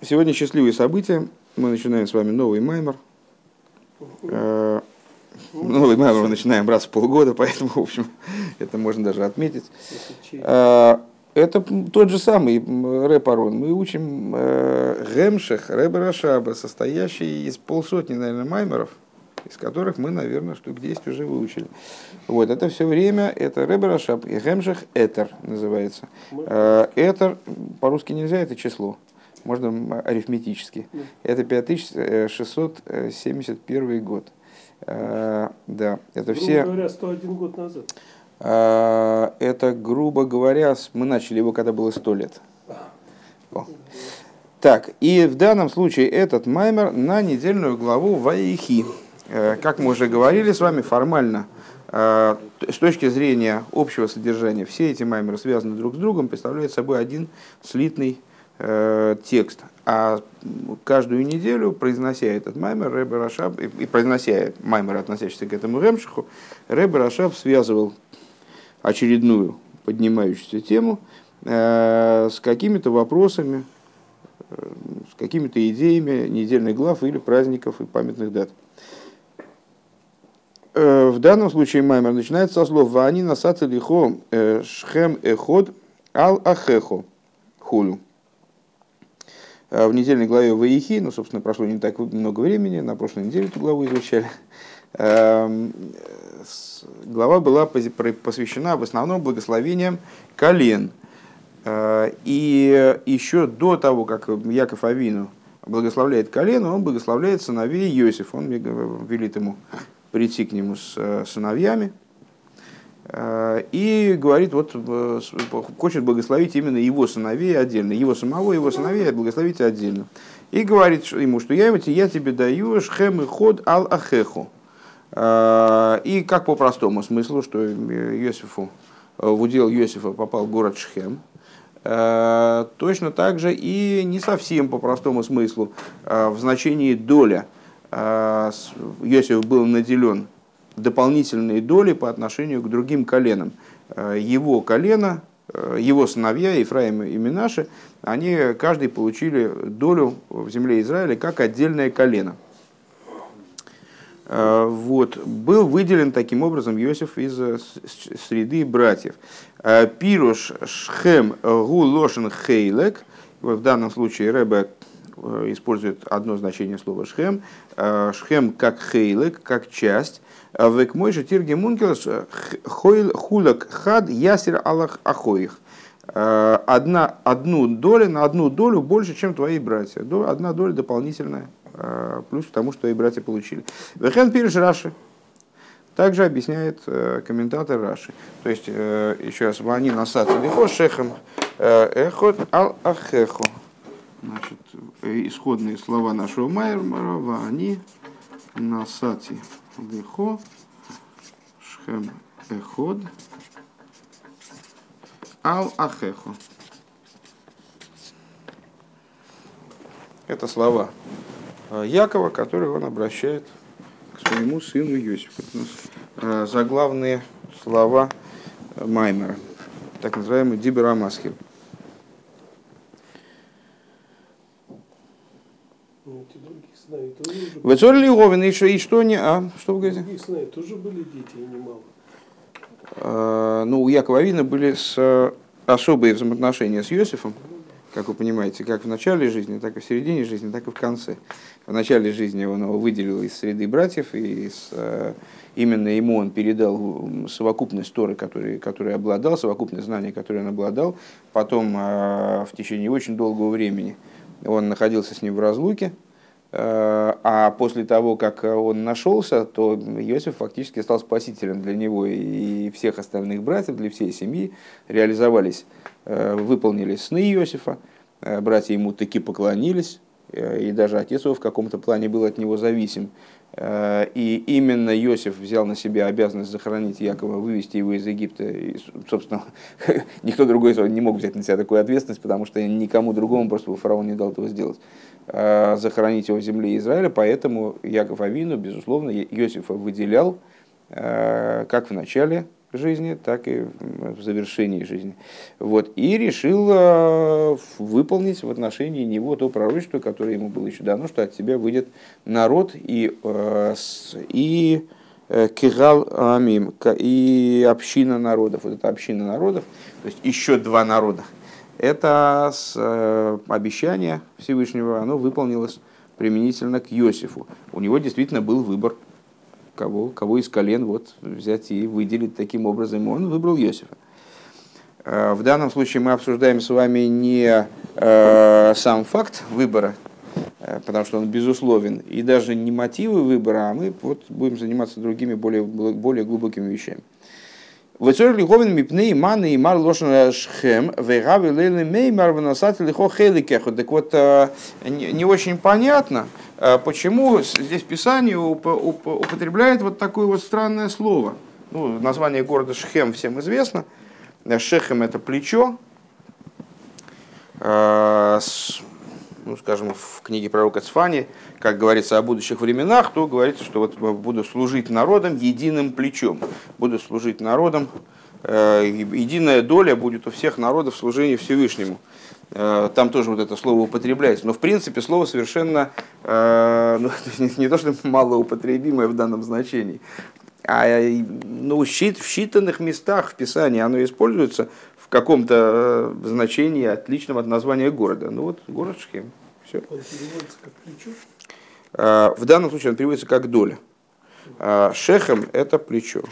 Сегодня счастливые события. Мы начинаем с вами новый маймер. Э, Новый маймер мы начинаем раз в полгода, поэтому, в общем, это можно даже отметить. Э, Это тот же самый рэпарон. Мы учим э, המשך, Рэбе Рашаба, состоящий из полсотни, наверное, маймеров, из которых мы, наверное, штук 10 уже выучили. Вот, это все время, это Рэбе Рашаб, и המשך Этер называется. Этер, по-русски нельзя, это число можно арифметически. Это 5671 год. А, да, это грубо все... говоря, 101 год назад. А, это, грубо говоря, мы начали его, когда было 100 лет. О. Так, и в данном случае этот маймер на недельную главу Ваихи. Э, как мы уже говорили с вами, формально, э, с точки зрения общего содержания, все эти маймеры связаны друг с другом, представляют собой один слитный Э, текст, а каждую неделю, произнося этот маймер, Рэбе Рашаб, и, и произнося маймер, относящийся к этому Гемшеху, Рэбе Рашаб связывал очередную поднимающуюся тему э, с какими-то вопросами, э, с какими-то идеями недельных глав или праздников и памятных дат. Э, в данном случае маймер начинается со слов «ואני נתתי לך э, שכם אחד ал ахехо хулю». Э, в недельной главе Ваихи, ну, собственно, прошло не так много времени, на прошлой неделе эту главу изучали, эм, глава была посвящена в основном благословениям колен. Э, и еще до того, как Яков Авину благословляет колено, он благословляет сыновей Иосиф. Он велит ему прийти к нему с э, сыновьями, Э, и говорит, вот э, хочет благословить именно его сыновей отдельно, его самого, его сыновей благословить отдельно. И говорит ему, что я, я тебе даю шхем и ход ал ахеху. Э, и как по простому смыслу, что Иосифу, в удел Иосифа попал город Шхем, точно так же и не совсем по простому смыслу, в значении доля. Иосиф был наделен дополнительные доли по отношению к другим коленам. Э, его колено, э, его сыновья, Ефраим и Минаши, они каждый получили долю в земле Израиля как отдельное колено. Э, вот. Был выделен таким образом Иосиф из среды братьев. Пируш Шхем Гу Лошен Хейлек, в данном случае Рэбе использует одно значение слова шхем. Шхем как хейлек, как часть. Век мой же тирги мункелс э, хулак хад ясер аллах ахоих. Э, одна, одну долю на одну долю больше, чем твои братья. Одна доля дополнительная, э, плюс к тому, что твои братья получили. Вехен пириш Раши. Также объясняет комментатор Раши. То есть, еще раз, вани насат лихо шехем эхот ал ахехо. Значит, исходные слова нашего Майермара, вани насати лихо, шхем эход, ал ахехо. Это слова э, Якова, которые он обращает к своему сыну Йосифу. Э, заглавные слова Маймера, так называемый Диберамаскил. Вецорли Говин, и что, и что не... А, что вы говорите? Других тоже были дети, и немало. А, ну, у Якова Авина были с, особые взаимоотношения с Иосифом, как вы понимаете, как в начале жизни, так и в середине жизни, так и в конце. В начале жизни он его выделил из среды братьев, и из, именно ему он передал совокупность Торы, который, который обладал, совокупность знаний, которые он обладал. Потом в течение очень долгого времени он находился с ним в разлуке, Э, а после того, как он нашелся, то Иосиф фактически стал спасителем для него и всех остальных братьев, для всей семьи. Реализовались, э, выполнились сны Иосифа, э, братья ему таки поклонились, и даже отец его в каком-то плане был от него зависим. И именно Иосиф взял на себя обязанность захоронить Якова, вывести его из Египта. И, собственно, никто другой не мог взять на себя такую ответственность, потому что никому другому просто фараон не дал этого сделать. Э, захоронить его в земле Израиля, поэтому Яков Авину, безусловно, Иосифа выделял, э, как в начале жизни, так и в завершении жизни. Вот. И решил э, выполнить в отношении него то пророчество, которое ему было еще дано, что от тебя выйдет народ и, э, и Кигал Амим, и община народов. Вот это община народов, то есть еще два народа. Это э, обещание Всевышнего, оно выполнилось применительно к Иосифу. У него действительно был выбор, кого, кого из колен вот взять и выделить таким образом. Он выбрал Иосифа. Э, в данном случае мы обсуждаем с вами не э, сам факт выбора, э, потому что он безусловен, и даже не мотивы выбора, а мы вот будем заниматься другими более, более глубокими вещами. Вецор лиховин мипней маны и мар лошен шхем, вейгави лейли меймар выносать лихо хеликеху. Так вот, не очень понятно, почему здесь Писание употребляет вот такое вот странное слово. Ну, название города Шхем всем известно. Шехем это плечо. Ну, скажем, в книге пророка Цфани, как говорится о будущих временах, то говорится, что вот буду служить народом единым плечом. Буду служить народом, единая доля будет у всех народов в служении Всевышнему. Там тоже вот это слово употребляется. Но в принципе слово совершенно ну, не то, что малоупотребимое в данном значении, а ну, в считанных местах в Писании оно используется в каком-то э, значении отличном от названия города. Ну вот город Шхем. Все. Он переводится как плечо? А, в данном случае он переводится как доля. А, шехем – это плечо.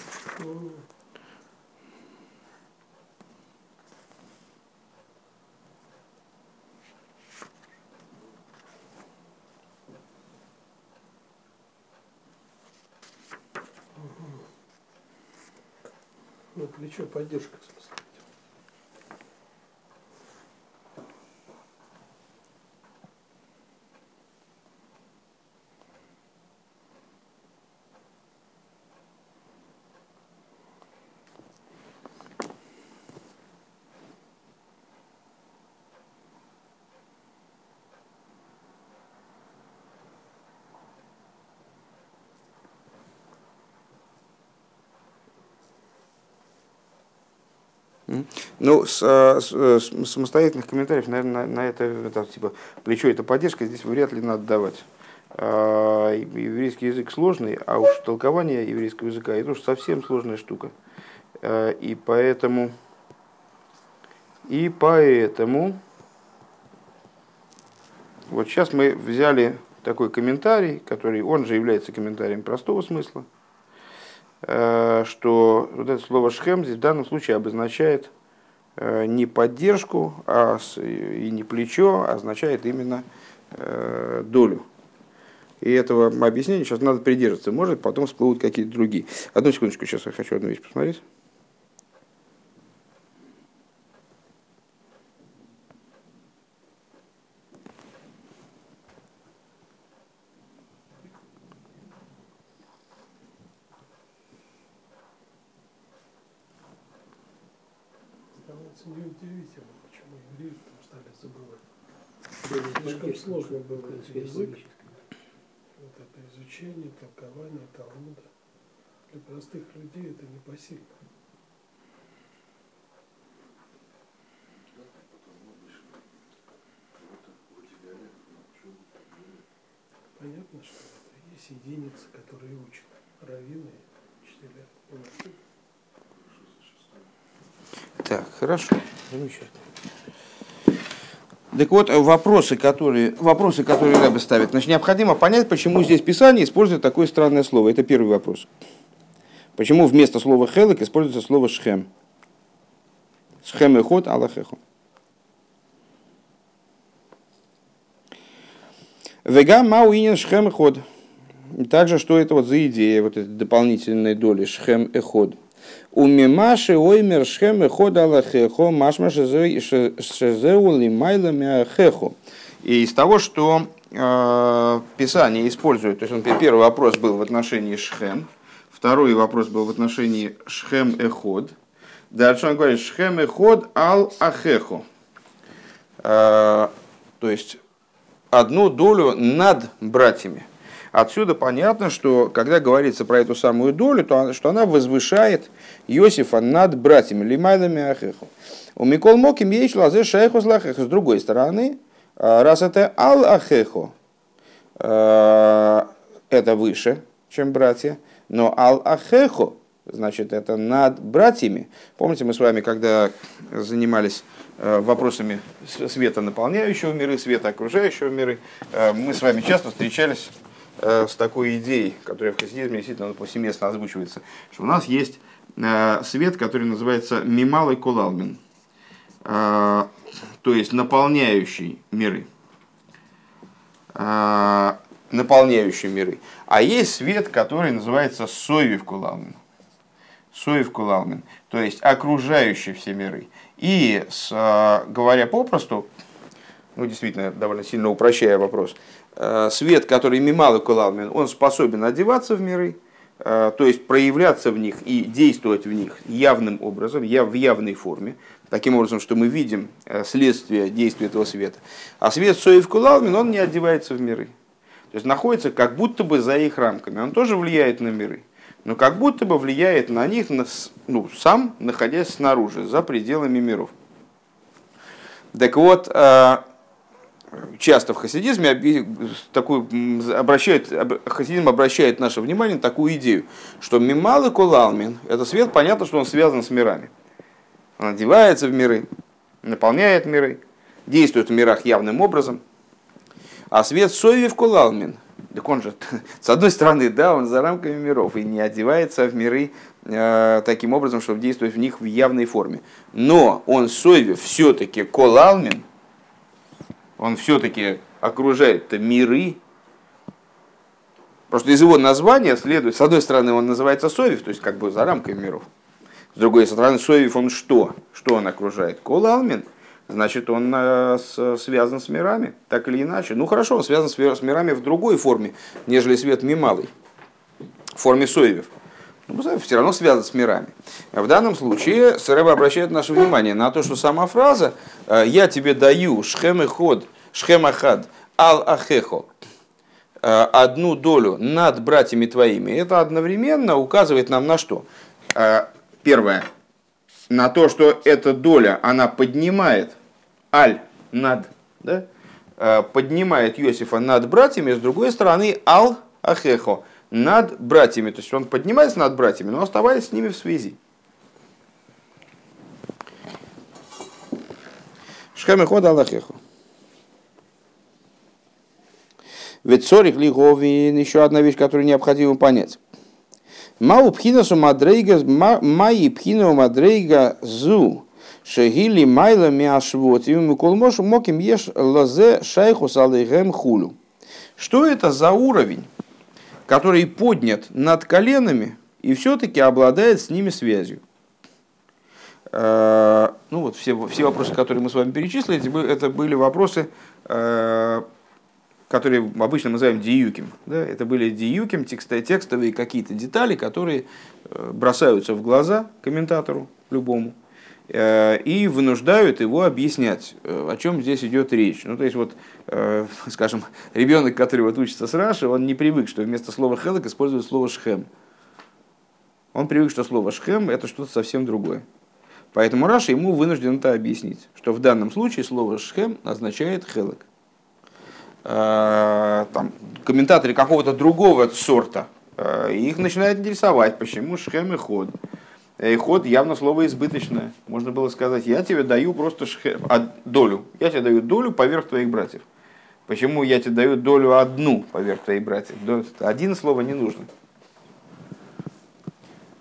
Ну, плечо, поддержка, Ну, с, с, с самостоятельных комментариев, наверное, на, на это, это, типа, плечо это поддержка, здесь вряд ли надо давать. А, еврейский язык сложный, а уж толкование еврейского языка это уж совсем сложная штука. А, и поэтому, и поэтому, вот сейчас мы взяли такой комментарий, который, он же является комментарием простого смысла, а, что вот это слово «шхем» здесь в данном случае обозначает Э, не поддержку а и не плечо, а означает именно э, долю. И этого объяснения сейчас надо придерживаться. Может, потом всплывут какие-то другие. Одну секундочку, сейчас я хочу одну вещь посмотреть. Сложно было язык, вот это изучение, толкование Талмуда. Для простых людей это непосильно. Понятно, что это есть единицы, которые учат. Раввины, учителя. Так, хорошо, замечательно. Так вот, вопросы, которые, вопросы, которые Рэбе ставит. Значит, необходимо понять, почему здесь Писание использует такое странное слово. Это первый вопрос. Почему вместо слова хелек используется слово шхем? Шхем и ход аллахеху. Вега мауинен шхем и ход. Также, что это вот за идея, вот этой дополнительной доли шхем и ход – у мимаши оймер шхем и хода аллахехо, машма шезеу лимайла мяхехо. И из того, что э, Писание использует, то есть он, первый вопрос был в отношении шхем, второй вопрос был в отношении шхем эход. Дальше он говорит шхем эход ал ахехо. Э, то есть одну долю над братьями. Отсюда понятно, что когда говорится про эту самую долю, то что она возвышает Иосифа над братьями Лимайлами Ахеху. У Микол Моким ей шлазе шайху С другой стороны, э, раз это Ал Ахеху, э, это выше, чем братья, но Ал Ахеху, значит, это над братьями. Помните, мы с вами, когда занимались э, вопросами света наполняющего миры, света окружающего миры, мы с вами часто встречались с такой идеей, которая в хасидизме действительно повсеместно озвучивается, что у нас есть свет, который называется мималый кулалмин, то есть наполняющий миры наполняющий миры. А есть свет, который называется Соевив Кулалмин. Соев Кулалмин, то есть окружающий все миры. И, с, говоря попросту, ну действительно, довольно сильно упрощая вопрос, свет, который мимал Кулалмин, он способен одеваться в миры, а, то есть проявляться в них и действовать в них явным образом, в явной форме, таким образом, что мы видим следствие действия этого света. А свет Соев Кулалмин, он не одевается в миры. То есть находится как будто бы за их рамками. Он тоже влияет на миры, но как будто бы влияет на них ну, сам, находясь снаружи, за пределами миров. Так вот, э, часто в хасидизме такую, обращает, хасидизм обращает наше внимание на такую идею, что мимал и кулалмин – это свет, понятно, что он связан с мирами. Он одевается в миры, наполняет миры, действует в мирах явным образом – а свет Соевев Кулалмин, так он же, с одной стороны, да, он за рамками миров и не одевается в миры э, таким образом, чтобы действовать в них в явной форме. Но он Соевев все-таки Колалмин, он все-таки окружает миры. Просто из его названия следует, с одной стороны, он называется Соевев, то есть как бы за рамками миров. С другой стороны, Соевев он что? Что он окружает? Колалмин – значит, он э, связан с мирами, так или иначе. Ну хорошо, он связан с мирами в другой форме, нежели свет мималый, в форме соевев. Ну, все равно связан с мирами. В данном случае Сареба обращает наше внимание на то, что сама фраза э, «я тебе даю шхем и ход, шхем ахад, ал ахехо», э, одну долю над братьями твоими, это одновременно указывает нам на что? Первое, на то, что эта доля, она поднимает аль над, да, э, поднимает Иосифа над братьями, с другой стороны ал ахехо, над братьями. То есть он поднимается над братьями, но оставаясь с ними в связи. Шхаме хода Аллахеху. Ведь сорих лиговин, еще одна вещь, которую необходимо понять. Мау пхинасу мадрейга, маи пхину мадрейга зу, шегили майла миашвот, и миколмош моким еш лазе шайху салейгем хулю. Что это за уровень, который поднят над коленами и все-таки обладает с ними связью? Ну вот все, все вопросы, которые мы с вами перечислили, это были вопросы которые обычно мы называем диюким. Да? Это были диюким, текстовые какие-то детали, которые э, бросаются в глаза комментатору любому э, и вынуждают его объяснять, э, о чем здесь идет речь. Ну, то есть, вот, скажем, ребенок, который вот учится с Раши, он не привык, что вместо слова хелок использует слово шхем. Он привык, что слово шхем это что-то совсем другое. Поэтому Раша ему вынужден это объяснить, что в данном случае слово шхем означает хелок. Э, там, комментаторы какого-то другого сорта, э, их начинает интересовать, почему шхем и ход. И ход явно слово избыточное. Можно было сказать, я тебе даю просто шхем, а, долю. Я тебе даю долю поверх твоих братьев. Почему я тебе даю долю одну поверх твоих братьев? Один слово не нужно.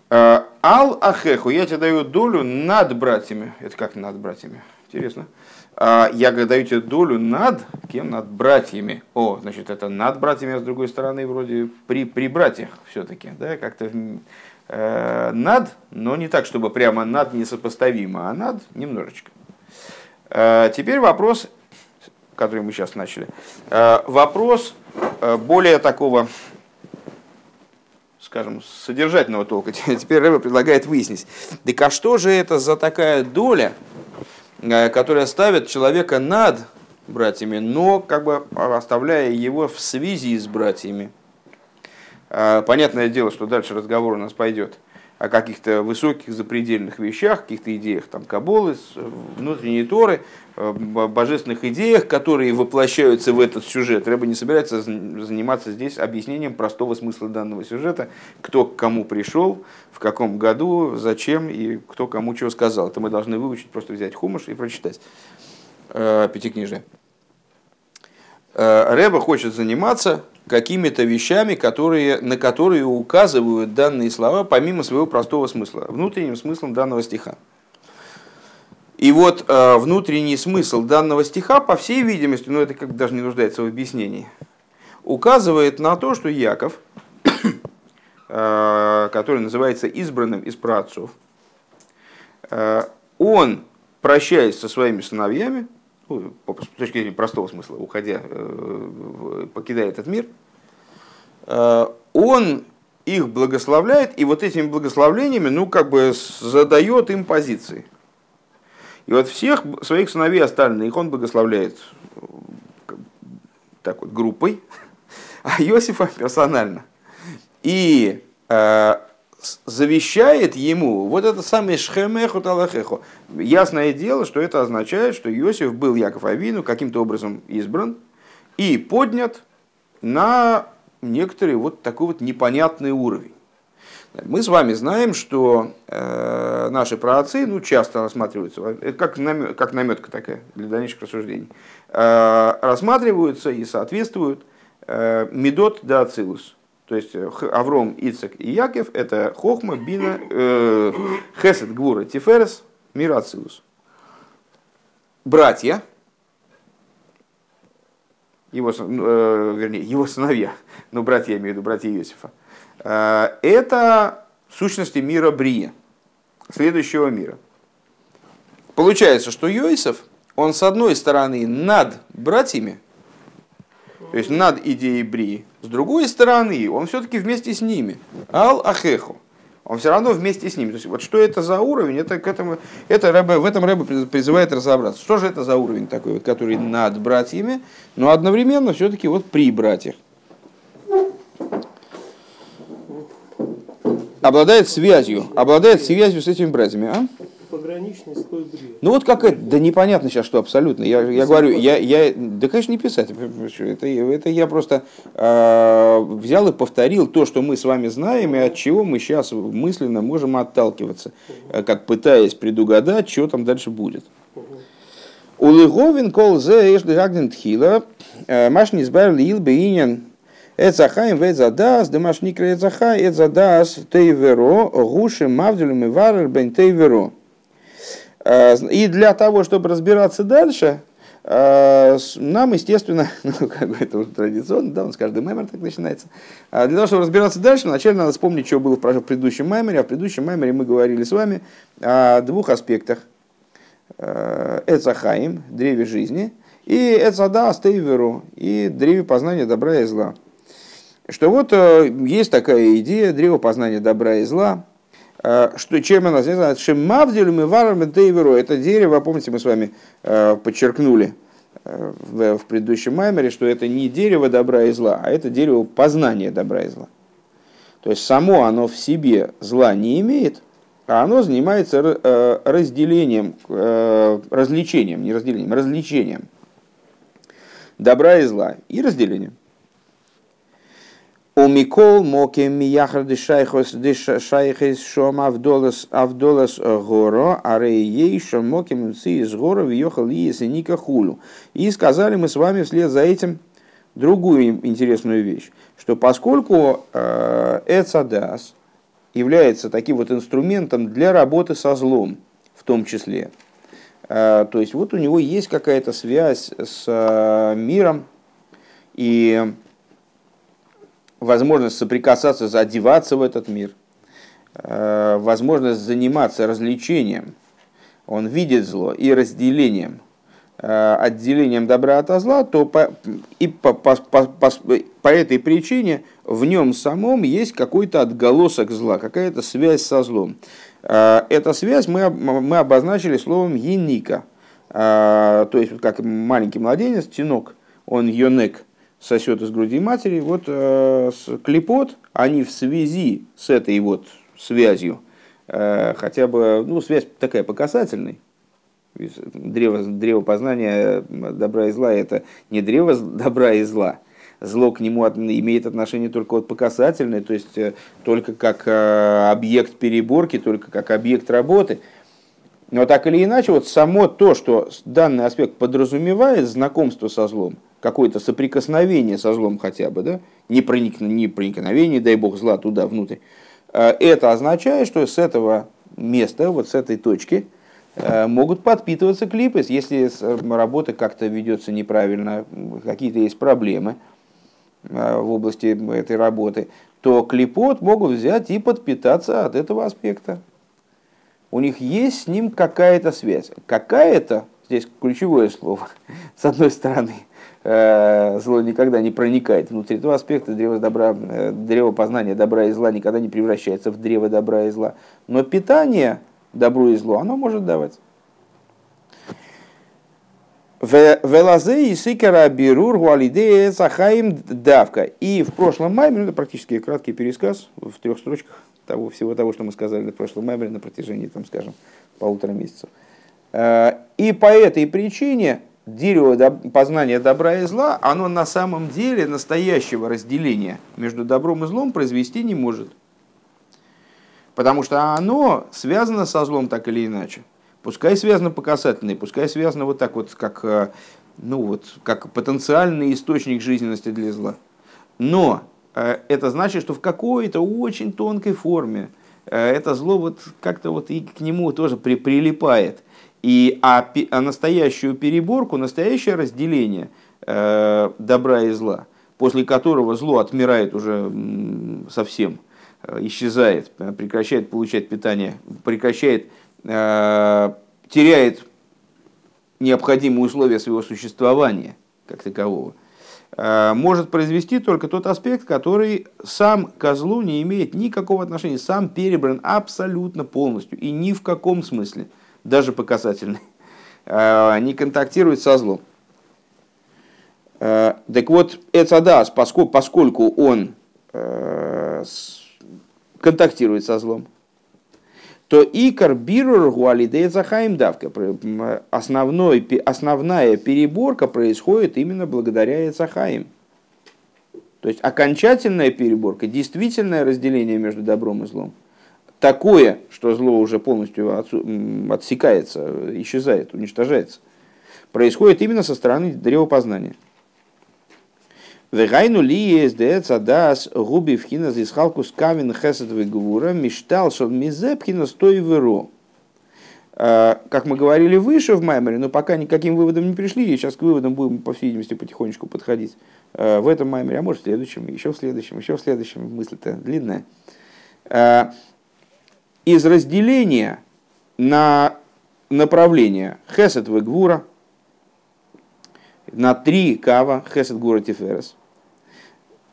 Э, Ал ахеху, я тебе даю долю над братьями. Это как над братьями? Интересно. А, я даю тебе долю над кем? Над братьями. О, значит, это над братьями, а с другой стороны, вроде при, при братьях все-таки, да, как-то над, но не так, чтобы прямо над несопоставимо, а над немножечко. Э, теперь вопрос, который мы сейчас начали. Э, вопрос э, более такого, скажем, содержательного толка. Теперь Рэба предлагает выяснить, так а что же это за такая доля, Э, которая ставит человека над братьями, но как бы оставляя его в связи с братьями. Понятное дело, что дальше разговор у нас пойдет о каких-то высоких запредельных вещах, каких-то идеях там Каболы, внутренней Торы, э, божественных идеях, которые воплощаются в этот сюжет. Рэба не собирается заниматься здесь объяснением простого смысла данного сюжета, кто к кому пришел, в каком году, зачем и кто кому чего сказал. Это мы должны выучить, просто взять хумыш и прочитать э, пятикнижие. Э, Рэба хочет заниматься какими-то вещами, которые, на которые указывают данные слова помимо своего простого смысла, внутренним смыслом данного стиха. И вот э, внутренний смысл данного стиха, по всей видимости, ну это как даже не нуждается в объяснении, указывает на то, что Яков, э, который называется избранным из праотцов, э, он, прощаясь со своими сыновьями, ну, с точки зрения простого смысла, уходя, э, покидая этот мир, э, он их благословляет, и вот этими благословлениями, ну, как бы задает им позиции. И вот всех своих сыновей остальных он благословляет так вот группой, а Иосифа персонально. И э, завещает ему вот это самое шхемеху талахеху. Ясное дело, что это означает, что Иосиф был Яков Авину каким-то образом избран и поднят на некоторый вот такой вот непонятный уровень. Мы с вами знаем, что э, наши праотцы ну, часто рассматриваются, это как, намет, как наметка такая для дальнейших рассуждений, э, рассматриваются и соответствуют э, Медот да Ацилус. То есть э, Авром, Ицек и Яков – это Хохма, Бина, э, Хесед, Гвура, Тиферес, Мирацилус. Братья, его, э, вернее, его сыновья, ну, братья, я имею в виду братья Иосифа, э, это сущности мира Брия, следующего мира. Получается, что Иосиф, он с одной стороны над братьями, то есть над идеей Брии. С другой стороны, он все-таки вместе с ними. Ал-Ахеху. Он все равно вместе с ними. То есть, вот что это за уровень, это, к этому, это Рэбе, в этом Рэбе призывает разобраться. Что же это за уровень такой, вот, который над братьями, но одновременно все-таки вот при братьях. Обладает связью, обладает связью с этими братьями. А? Пограничный слой брия. Ну вот как это, да непонятно сейчас, что абсолютно. Я, я говорю, я, я, да конечно не писать, это, это я просто э, взял и повторил то, что мы с вами знаем, и от чего мы сейчас мысленно можем отталкиваться, как пытаясь предугадать, что там дальше будет. Улыговин кол зе эшдегагден тхила, э, маш не избавил ил бейнин Эцахаем вэцадас, демашникра эцахай, эцадас тейверо, гуши мавдюлем и варер бен тейверо. Э, и для того, чтобы разбираться дальше, э, нам, естественно, ну, как бы это уже традиционно, да, у нас каждый мемор так начинается. А для того, чтобы разбираться дальше, вначале надо вспомнить, что было в предыдущем меморе. А в предыдущем меморе мы говорили с вами о двух аспектах. Э, Эцахаим, древе жизни, и Эцада Астейверу, и древе познания добра и зла. Что вот есть такая идея древа познания добра и зла, что, чем она связана? Шемавдилю мы варами дейверу. Это дерево, помните, мы с вами э, подчеркнули э, в, в предыдущем маймере, что это не дерево добра и зла, а это дерево познания добра и зла. То есть само оно в себе зла не имеет, а оно занимается разделением, развлечением, не разделением, развлечением добра и зла и разделением. У Микол моке мияхар дешайхос дешайхес шом авдолас авдолас горо, а рейей шом моке мци из гора въехал и ника хулу. И сказали мы с вами вслед за этим другую интересную вещь, что поскольку э, Эцадас является таким вот инструментом для работы со злом, в том числе, э, то есть вот у него есть какая-то связь с э, миром, и возможность соприкасаться, одеваться в этот мир, э, возможность заниматься развлечением, он видит зло и разделением, э, отделением добра от зла, то по, и по, по, по, по, по этой причине в нем самом есть какой-то отголосок зла, какая-то связь со злом. Э, эта связь мы, мы обозначили словом «еника», то есть как маленький младенец, тинок, он йонек, сосет из груди матери, вот э, клепот, они в связи с этой вот связью, э, хотя бы, ну, связь такая показательная, древо, древо познания добра и зла это не древо добра и зла, зло к нему имеет отношение только вот по касательной, то есть э, только как э, объект переборки, только как объект работы. Но так или иначе, вот само то, что данный аспект подразумевает знакомство со злом, какое-то соприкосновение со злом хотя бы, да, не, проник, не проникновение, дай бог, зла туда внутрь, э, это означает, что с этого места, вот с этой точки, могут подпитываться клипы, если работа как-то ведется неправильно, какие-то есть проблемы – Э, в области этой работы, то клепот могут взять и подпитаться от этого аспекта. У них есть с ним какая-то связь. Какая-то, здесь ключевое слово, с одной стороны, э, зло никогда не проникает внутрь этого аспекта, древо, добра, э, древо познания добра и зла никогда не превращается в древо добра и зла. Но питание добру и злу оно может давать. Велазе и Сикара Бирур Гуалидея Сахаим Давка. И в прошлом маме, ну, это практически краткий пересказ в трех строчках того, всего того, что мы сказали на прошлом маме на протяжении, там, скажем, полутора месяцев. Э, и по этой причине дерево познания добра и зла, оно на самом деле настоящего разделения между добром и злом произвести не может. Потому что оно связано со злом так или иначе. Пускай связано по касательной, пускай связано вот так вот, как, э, ну вот, как потенциальный источник жизненности для зла. Но э, это значит, что в какой-то очень тонкой форме э, это зло вот как-то вот и к нему тоже при, прилипает. И, а, а настоящую переборку, настоящее разделение э, добра и зла, после которого зло отмирает уже совсем, исчезает, прекращает получать питание, прекращает Э, теряет необходимые условия своего существования как такового, э, может произвести только тот аспект, который сам к злу не имеет никакого отношения, сам перебран абсолютно полностью и ни в каком смысле, даже по касательной, э, не контактирует со злом. Так вот, Эцадас, поскольку, он контактирует со злом, то икар бирур гуалидея захаим давка. Основная переборка происходит именно благодаря Эцахаим. То есть окончательная переборка, действительное разделение между добром и злом, такое, что зло уже полностью отсекается, исчезает, уничтожается, происходит именно со стороны древопознания. Вегайну ли ездец адас губи вхина за исхалкус камин хесед гвура мечтал шел мизепхина стой веро. А, как мы говорили выше в Маймере, но пока никаким выводом не пришли, и сейчас к выводам будем, по всей видимости, потихонечку подходить а, в этом Маймере, а может в следующем, еще в следующем, еще в следующем, мысль-то длинная. Из разделения на направление Хесед Вегвура, на три кава Хесед Гура Тиферес,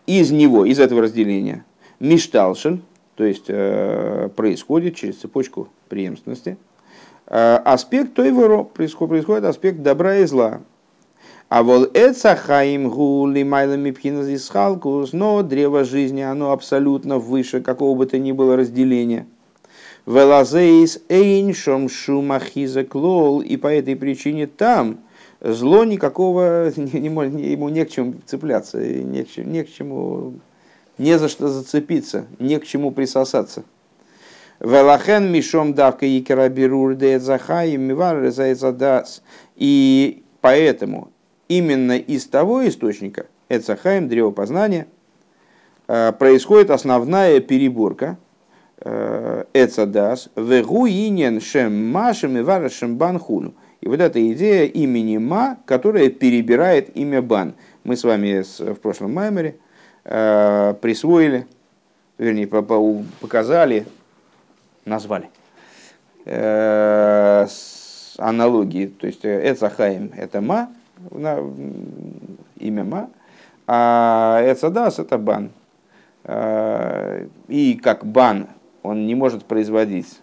из него, из этого разделения, мишталшель, то есть э, происходит через цепочку преемственности, э, аспект той воро, происходит, аспект добра и зла. А вол эцахаим гули майлами пхиназисхалкус, но древо жизни, оно абсолютно выше какого бы то ни было разделения. Велазейс эйншом шумахиза клол, и по этой причине там – зло никакого, ему не к чему цепляться, не к, не к чему, не за что зацепиться, не к чему присосаться. Велахен мишом давка и керабирур захай мивар дас. И поэтому именно из того источника, Эцахаем, древо познания, э, происходит основная переборка Эцадас, вегуинен шем машем и варашем банхуну и вот эта идея имени Ма, которая перебирает имя Бан. Мы с вами в прошлом маймере э, присвоили, вернее, показали, назвали э, аналогии. То есть э, Эцахаим – это Ма, имя Ма, а Эцадас – это Бан. Э, и как Бан он не может производить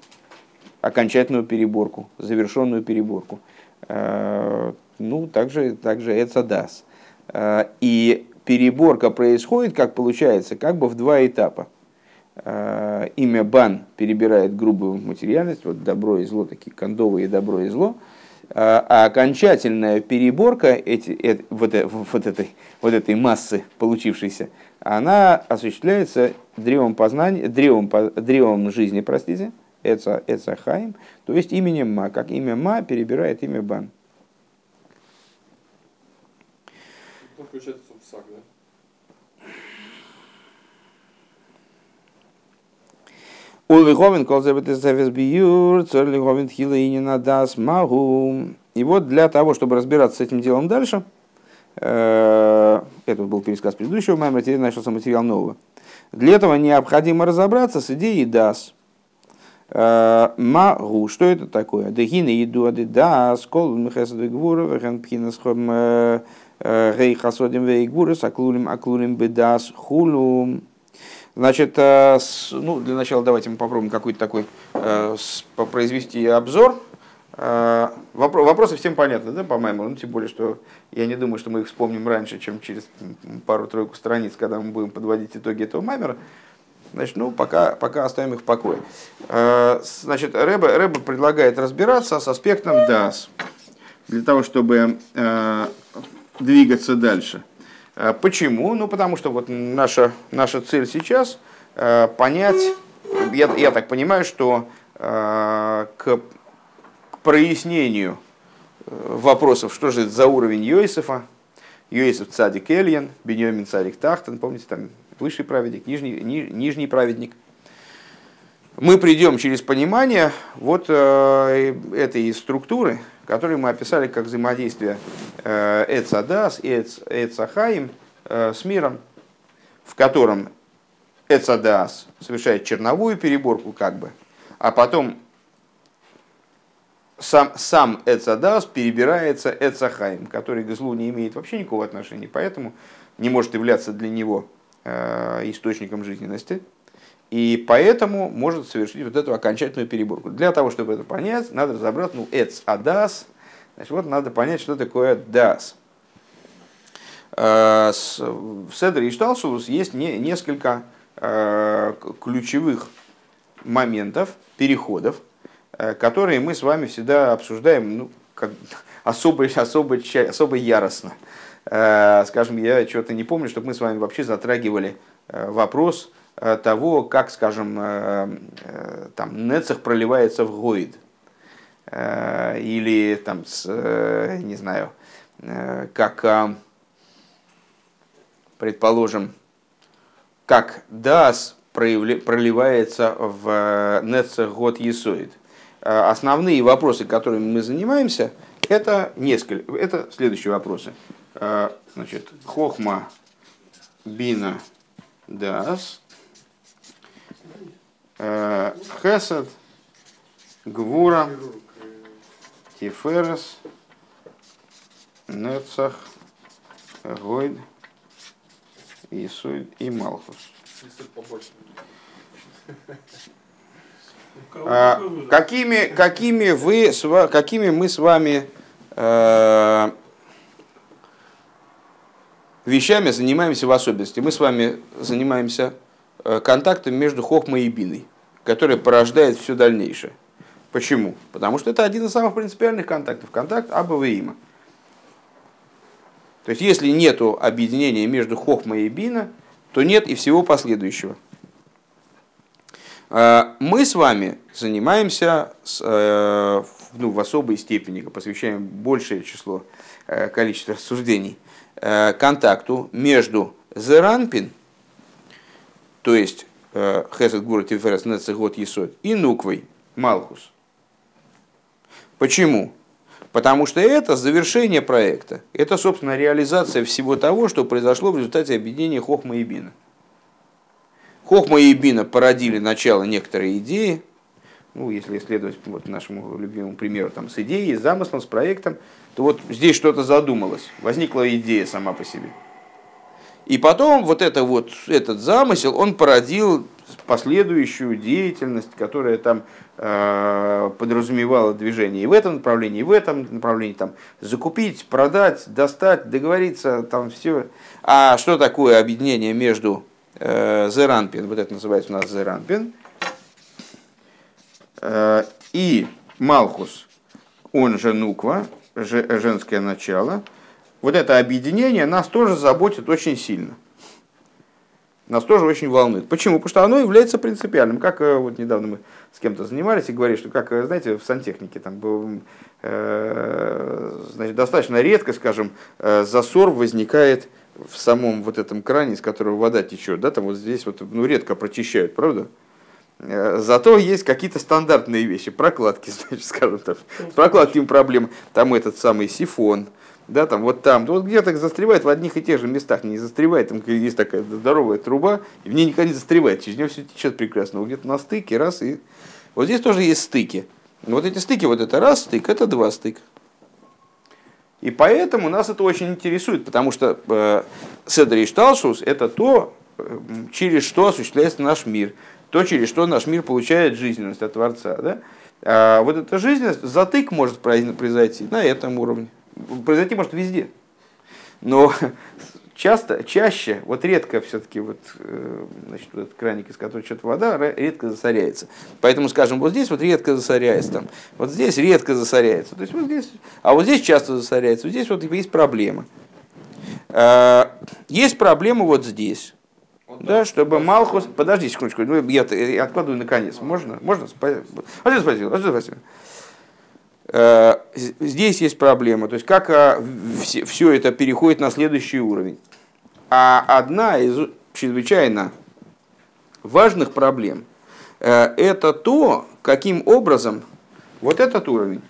окончательную переборку, завершенную переборку. Э, ну, также, также Эцадас. Э, и переборка происходит, как получается, как бы в два этапа. Э, имя Бан перебирает грубую материальность, вот добро и зло, такие кондовые добро и зло, э, а окончательная переборка эти, это, вот, вот, этой, вот этой массы получившейся, она осуществляется древом познания, древом, древом жизни, простите, Эца, Эца Хаим, то есть именем Ма, как имя Ма перебирает имя Бан. Получается сувсак, да? Улиховин колзебетесавесбиюр, церлиховин хилаинина дас магу. И вот для того, чтобы разбираться с этим делом дальше, это был пересказ предыдущего маймера, теперь начался материал нового. Для этого необходимо разобраться с идеей дас. Э, магу, что это такое? Дегины еду ады дас, кол михесады гвура, вехен пхинасхом э, рей хасодим вейгвурас, аклулим бедас хулум. Значит, э, ну, для начала давайте мы попробуем какой-то такой э, произвести обзор. Э, вопросы всем понятны, да, по-моему? Ну, тем более, что я не думаю, что мы их вспомним раньше, чем через пару-тройку страниц, когда мы будем подводить итоги этого маймера. Значит, ну, пока, пока оставим их в покое. Значит, Рэба, Рэба предлагает разбираться с аспектом DAS, для того, чтобы двигаться дальше. Почему? Ну, потому что вот наша, наша цель сейчас понять, я, я так понимаю, что к прояснению вопросов, что же это за уровень Йосифа, Йосиф цадик Эльян, Беньямин цадик Тахтан, помните, там высший праведник, нижний, ни, нижний праведник. Мы придем через понимание вот э, этой структуры, которую мы описали как взаимодействие э, Эцадас и Эцахаим э, с миром, в котором Эцадас совершает черновую переборку как бы, а потом сам, сам Эцадас перебирается Эцахаим, который к злу не имеет вообще никакого отношения, поэтому не может являться для него э, источником жизненности, и поэтому может совершить вот эту окончательную переборку. Для того, чтобы это понять, надо разобрать, ну, эц адас, значит, вот надо понять, что такое дас. Э, в Седре и Шталшулус есть несколько э, ключевых моментов, переходов, которые мы с вами всегда обсуждаем ну, как, особо, особо, особо яростно. Скажем, я что-то не помню, чтобы мы с вами вообще затрагивали вопрос, Э, того, как, скажем, э, э, там, Нецех проливается в Гоид. Или, там, с, не знаю, как, предположим, как Дас проливается в Нецех Год Есоид. Основные вопросы, которыми мы занимаемся, это несколько, это следующие вопросы. Значит, Хохма, Бина, Дас, Э, Хесед, Гвура, Тиферес, Нецах, Гойд, Исуид и Малхус. А, какими, какими, вы, какими мы с вами э, вещами занимаемся в особенности? Мы с вами занимаемся Э, контактом между Хохмой и Биной, который порождает все дальнейшее. Почему? Потому что это один из самых принципиальных контактов. Контакт Аба и Има. То есть, если нет объединения между Хохмой и Бина, то нет и всего последующего. Э, мы с вами занимаемся с, э, ну, в особой степени, посвящаем большее число, количество рассуждений контакту между Зеранпин то есть э, Хесед Гура Тиферес Нецегот Есот, и Нуквой Малхус. Почему? Потому что это завершение проекта. Это, собственно, реализация всего того, что произошло в результате объединения Хохма и Бина. Хохма и Бина породили начало некоторой идеи, ну, если исследовать вот нашему любимому примеру, там, с идеей, с замыслом, с проектом, то вот здесь что-то задумалось, возникла идея сама по себе – и потом вот, это вот этот замысел, он породил последующую деятельность, которая там э, подразумевала движение и в этом направлении, и в этом направлении, там, закупить, продать, достать, договориться, там все. А что такое объединение между Зеранпин, вот это называется у нас Зеранпин, э, и Малхус, он же Нуква, женское начало, вот это объединение нас тоже заботит очень сильно – нас тоже очень волнует. Почему? Потому что оно является принципиальным. Как э, вот недавно мы с кем-то занимались и говорили, что как, э, знаете, в сантехнике там был, э, значит, достаточно редко, скажем, э, засор возникает в самом вот этом кране, из которого вода течет, да, там вот здесь вот, ну, редко прочищают, правда? Э, зато есть какие-то стандартные вещи, прокладки, значит, скажем так, прокладки проблем. Там этот самый сифон, да, там вот там, вот где-то застревает в одних и тех же местах, не застревает, там есть такая здоровая труба, и в ней никогда не застревает, через нее все течет прекрасно, вот где-то на стыке, раз, и вот здесь тоже есть стыки. Вот эти стыки, вот это раз стык, это два стык. И поэтому нас это очень интересует, потому что э, Седр Шталшус – это то, э, через что осуществляется наш мир, то, через что наш мир получает жизненность от Творца. Да? А вот эта жизненность, затык может произойти на этом уровне произойти может везде. Но часто, чаще, вот редко все-таки вот, э, значит, вот этот краник, из которого что-то вода, редко засоряется. Поэтому, скажем, вот здесь вот редко засоряется, там, вот здесь редко засоряется. То есть вот здесь, а вот здесь часто засоряется, вот здесь вот есть проблема. А, есть проблема вот здесь. Вот да, чтобы Малхус... Подожди секундочку, ну, я, я откладываю наконец. Можно? Можно? Спасибо. Спасибо. Спасибо. Здесь есть проблема, то есть как э, все это переходит на следующий уровень. А одна из чрезвычайно важных проблем э, это то, каким образом вот этот уровень,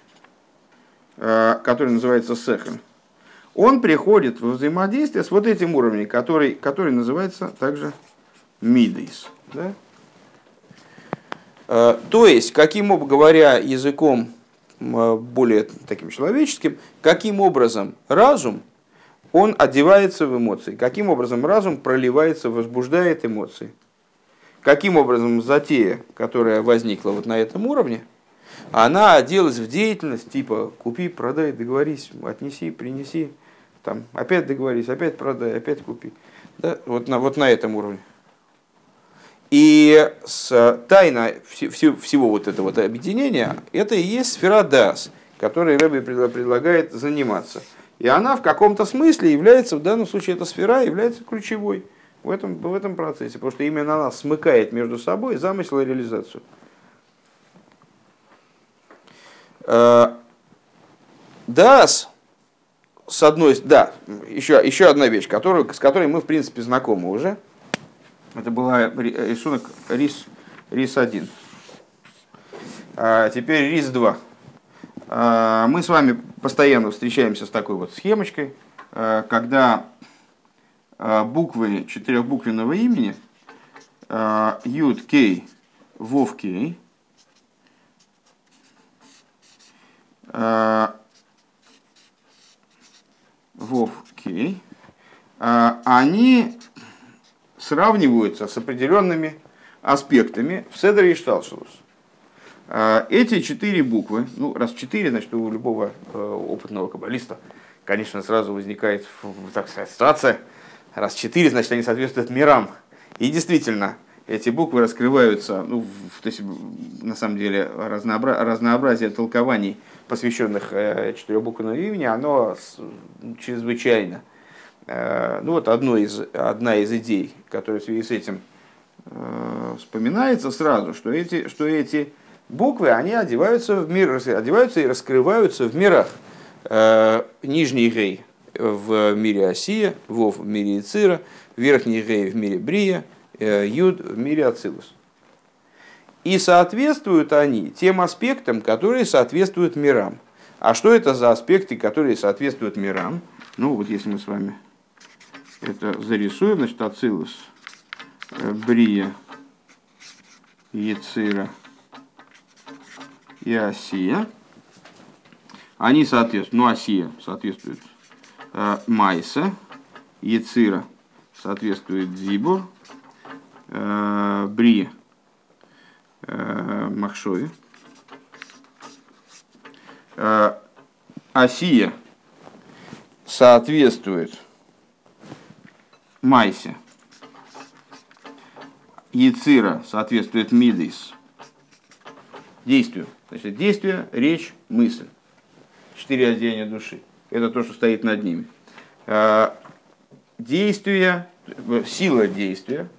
который называется сехем, он приходит в взаимодействие с вот этим уровнем, который, который называется также мидейс. Да? То есть, каким, говоря языком Э, более таким человеческим, каким образом разум, он одевается в эмоции, каким образом разум проливается, возбуждает эмоции. Каким образом затея, которая возникла вот на этом уровне, она оделась в деятельность типа купи, продай, договорись, отнеси, принеси, там, опять договорись, опять продай, опять купи. Да? Вот, на, вот на этом уровне. И с, тайна вс, вс, всего вот этого вот объединения, это и есть сфера Дас, которой Рэбби предлагает заниматься. И она в каком-то смысле является, в данном случае эта сфера является ключевой в этом, в этом процессе, потому что именно она смыкает между собой замысел и реализацию. Э, Дас, с одной, да, еще, еще одна вещь, которую, с которой мы, в принципе, знакомы уже – это была рисунок рис, рис 1. А теперь рис 2. А, мы с вами постоянно встречаемся с такой вот схемочкой, а, когда а, буквы четырехбуквенного имени Юд Кей Вов Кей Вов Кей они сравниваются с определенными аспектами в Седере и Шталшелус. А, эти четыре буквы, ну, раз четыре, значит, у любого э, опытного каббалиста, конечно, сразу возникает, так сказать, ситуация, раз четыре, значит, они соответствуют мирам. И действительно, эти буквы раскрываются, ну, то есть, на самом деле, разнообра... разнообразие толкований, посвященных э, четырехбуквенному имени, оно чрезвычайно. Э, ну вот одно из, одна из идей, которая в связи с этим э, вспоминается сразу, что эти, что эти буквы, они одеваются в мир, одеваются и раскрываются в мирах. Э, нижний гей в мире Осия, Вов в мире Ицира, верхний гей в мире Брия, Юд в мире Ацилус. И соответствуют они тем аспектам, которые соответствуют мирам. А что это за аспекты, которые соответствуют мирам? Ну вот если мы с вами это зарисуем, значит, Ацилус, э, Брия, Ецира и Осия. Они соответствуют, ну, Осия соответствует э, Майса, Ецира соответствует Зибур, э, Бри э, Махшови. Э, Осия соответствует Майсе. Яцира соответствует Мидис. Действию. Значит, действие, речь, мысль. Четыре одеяния души. Это то, что стоит над ними. А, действие, сила действия,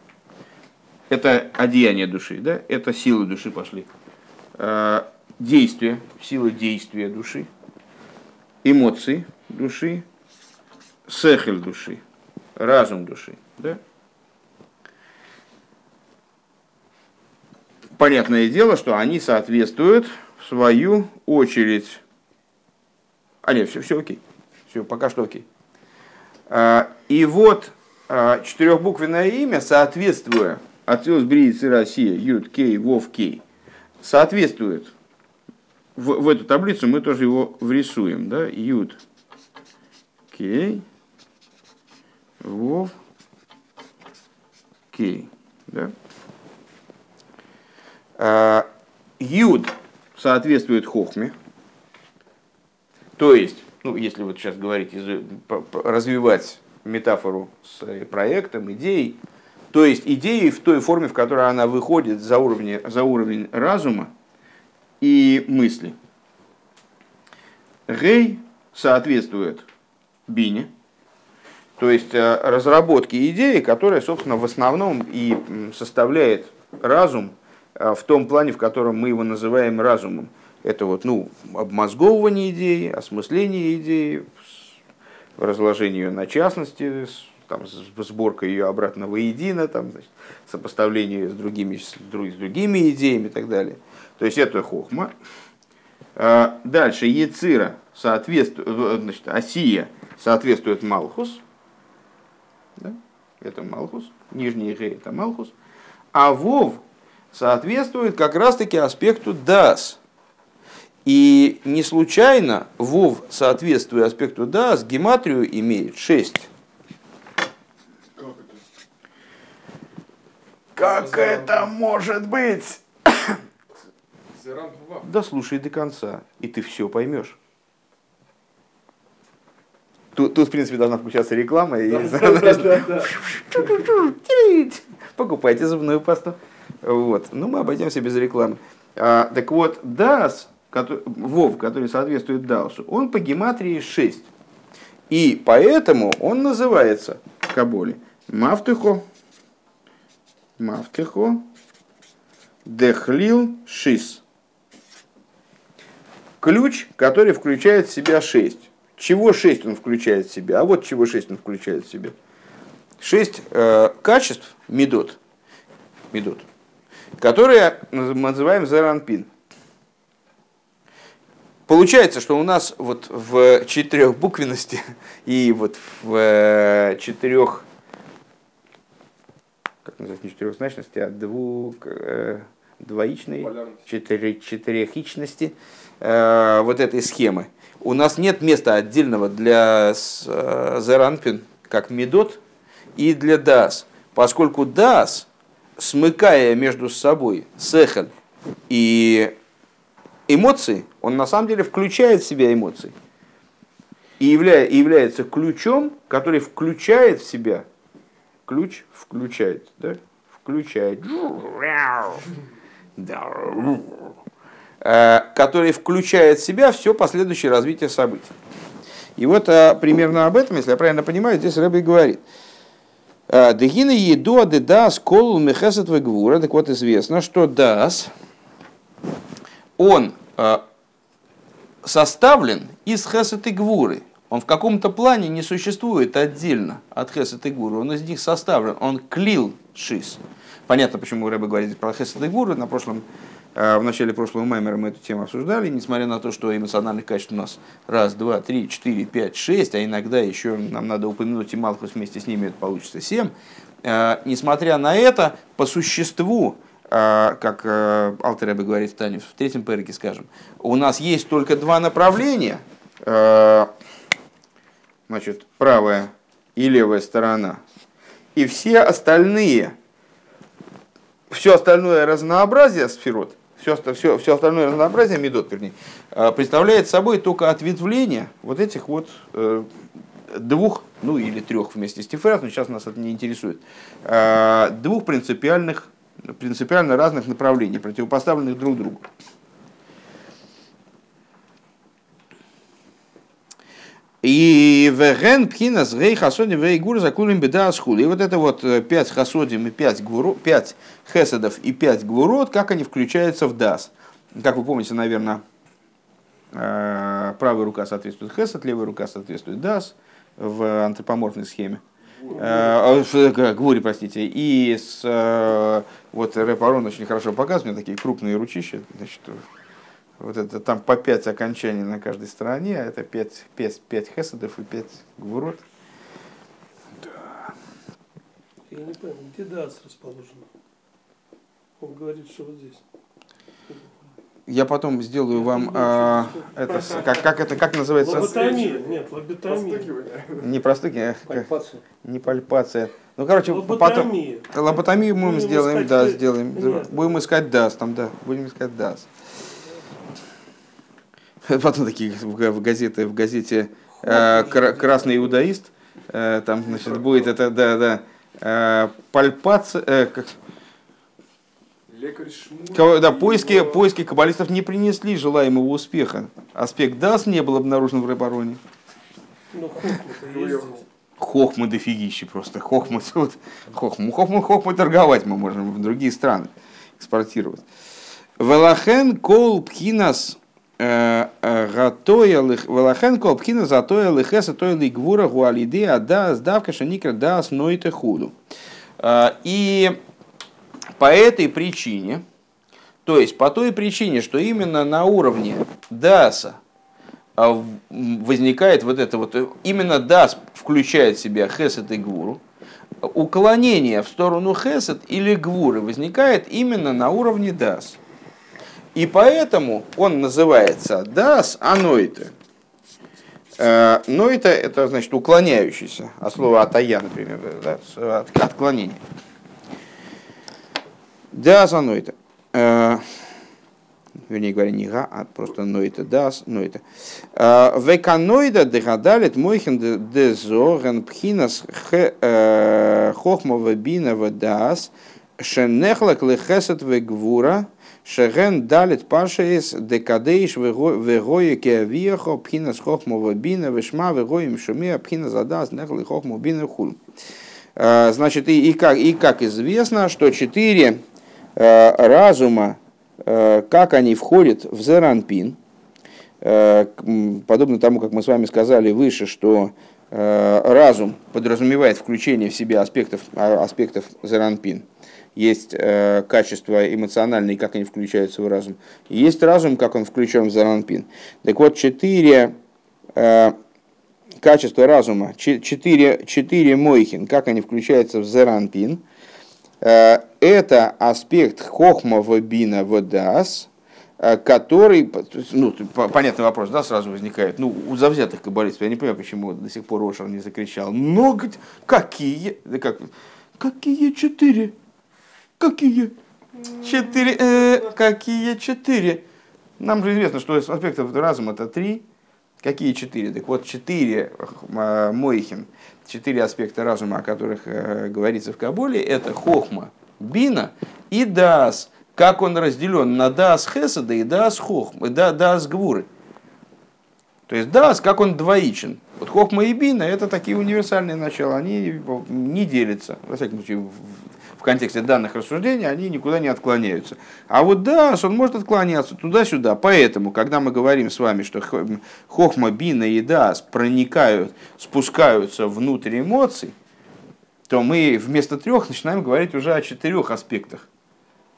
это одеяние души, да? это силы души пошли. А, действие, сила действия души, эмоции души, сехель души, разум души. Да? Понятное дело, что они соответствуют в свою очередь. А нет, все, все окей. Все, пока что окей. А, и вот а, четырехбуквенное имя, соответствуя Ацилус Бриицы Россия, Юд Кей, Вов Кей, соответствует в, в эту таблицу мы тоже его врисуем, да, Юд Кей, Вов Кей, да. А, Юд соответствует Хохме, то есть ну, если вот сейчас говорить, развивать метафору с проектом, идеей, то есть идеей в той форме, в которой она выходит за уровень, за уровень разума и мысли. Гей соответствует бине, то есть э, разработке идеи, которая, собственно, в основном и составляет разум э, в том плане, в котором мы его называем разумом – это вот, ну, обмозговывание идеи, осмысление идеи, разложение ее на частности, там, сборка ее обратно воедино, там, значит, сопоставление с другими, с, другими идеями и так далее. То есть это хохма. А, дальше Ецира соответствует, значит, Осия соответствует Малхус. Да? Это Малхус. Нижний Г это Малхус. А Вов соответствует как раз-таки аспекту Дас. И не случайно Вов, соответствуя аспекту да, с гематрию имеет 6. Как это может быть? Да слушай до конца, и ты все поймешь. Тут, тут, в принципе, должна включаться реклама. И, Покупайте зубную пасту. Вот. Ну, мы обойдемся без рекламы. А, так вот, DAS который, Вов, который соответствует Даусу, он по гематрии 6. И поэтому он называется в Каболе Мафтыхо, Мафтыхо, Дехлил Шис. Ключ, который включает в себя 6. Чего 6 он включает в себя? А вот чего 6 он включает в себя. 6 э, качеств медот, медот, которые мы называем заранпин. Получается, что у нас вот в четырехбуквенности и вот в э, четырех, как называется, не четырехзначности, а двух, э, двоичной, четыре, четырехичности э, вот этой схемы. У нас нет места отдельного для Зеранпин, как Медот, и для Дас, поскольку Дас, смыкая между собой Сехель и эмоции, он на самом деле включает в себя эмоции. И, явля, и является ключом, который включает в себя. Ключ включает, да? Включает. Э, который включает в себя все последующее развитие событий. И вот а, примерно об этом, если я правильно понимаю, здесь Рэбби говорит. «Э, Дегина еду адедас колу мехесет гвура. Так вот известно, что дас, он Э, составлен из хесет и гвуры. Он в каком-то плане не существует отдельно от хесет и гвуры. Он из них составлен. Он клил шис. Понятно, почему Рэбе говорит про хесет и гвуры. На прошлом, в начале прошлого маймера мы эту тему обсуждали, несмотря на то, что эмоциональных качеств у нас раз, два, три, четыре, пять, шесть, а иногда еще нам надо упомянуть и Малхус вместе с ними, это получится семь. Э, несмотря на это, по существу а, как э, Алтереба говорит в Тане, в третьем перике, скажем, у нас есть только два направления, значит, правая и левая сторона. И все остальные все остальное разнообразие сферот, все, все, все остальное разнообразие медот, вернее, э, представляет собой только ответвление вот этих вот э, двух, ну или трех вместе с тиферат, но сейчас нас это не интересует, э, двух принципиальных, принципиально разных направлений, противопоставленных друг другу. И веген пхинас гей хасодим вей гур закулим беда И вот это вот э, пять хасодим и пять, гвуру, пять хесадов и пять гвурот, как они включаются в дас. Как вы помните, наверное, э, правая рука соответствует хесад, левая рука соответствует дас в антропоморфной схеме. Э, Гвури, простите. И с, вот Рэп очень хорошо показывает, у меня такие крупные ручища, значит, вот это там по пять окончаний на каждой стороне, а это пять, пять, пять хесадов и пять гвурот. Да. Я не понял, где дас расположен? Он говорит, что вот здесь. Я потом сделаю вам а, это, как, как это как называется? Лоботомия. Нет, лоботомия. Не простыки, пальпация. не пальпация. Ну, короче, лоботомия. потом лоботомию мы будем сделаем, да, сделаем. Нет. Будем искать дас, там, да, будем искать дас. Потом такие в газете, в газете э, Красный иудаист, э, там, значит, будет это, да, да, э, пальпация, как, да, поиски, поиски каббалистов не принесли желаемого успеха. Аспект ДАС не был обнаружен в Рыбароне. Ну, хохмы дофигищи просто. Хохмы, вот, хохмы, хохмы, хохмы торговать мы можем в другие страны экспортировать. Велахен кол пхинас Гатоя Велахен Колпхина Затоя Лихеса Тоя Лигвура Гуалиды Ада Сдавка Шаникра Да Снойте Худу. И по этой причине, то есть по той причине, что именно на уровне Даса возникает вот это вот, именно Дас включает в себя Хесет и Гвуру, уклонение в сторону Хесет или Гвуры возникает именно на уровне Дас. И поэтому он называется дас аноита. Э, Ноита это значит уклоняющийся, а слово атая, например, да, отклонение. Дас аноита. Э, вернее говоря, не га, а просто ноита, дас, ноита. Э, веканоида дегадалит мойхен дезорен пхинас хохмова бинова дас шенехлак лехесет вегвура Шеген далит пашеес декадейш вегоя кеавиехо пхина с хохмова бина вешма вегоим шуме пхина задас нехли хохму бина хул. Значит, и, и, как, и как известно, что четыре э, разума, как они входят в Зеранпин, подобно тому, как мы с вами сказали выше, что разум подразумевает включение в себя аспектов, а, аспектов Зеранпин – есть э, качества эмоциональные, как они включаются в разум, есть разум, как он включен в заранпин. Так вот, четыре э, качества разума, четыре, четыре мойхин, как они включаются в заранпин, э, это аспект хохма вабина водас, э, который, ну, понятный вопрос, да, сразу возникает, ну, у завзятых каббалистов, я не понимаю, почему до сих пор Ошер не закричал, но, какие, да как, какие четыре? Какие? Четыре. Э, какие четыре? Нам же известно, что аспектов разума это три. Какие четыре? Так вот, четыре э, Мойхин, четыре аспекта разума, о которых э, говорится в Кабуле, это Хохма, Бина и Дас. Как он разделен на Дас Хесада и Дас Хохма, да, Дас Гвуры. То есть Дас, как он двоичен. Вот Хохма и Бина это такие универсальные начала, они не делятся, во всяком случае, в контексте данных рассуждений, они никуда не отклоняются. А вот да, он может отклоняться туда-сюда. Поэтому, когда мы говорим с вами, что хохма, бина и дас проникают, спускаются внутрь эмоций, то мы вместо трех начинаем говорить уже о четырех аспектах.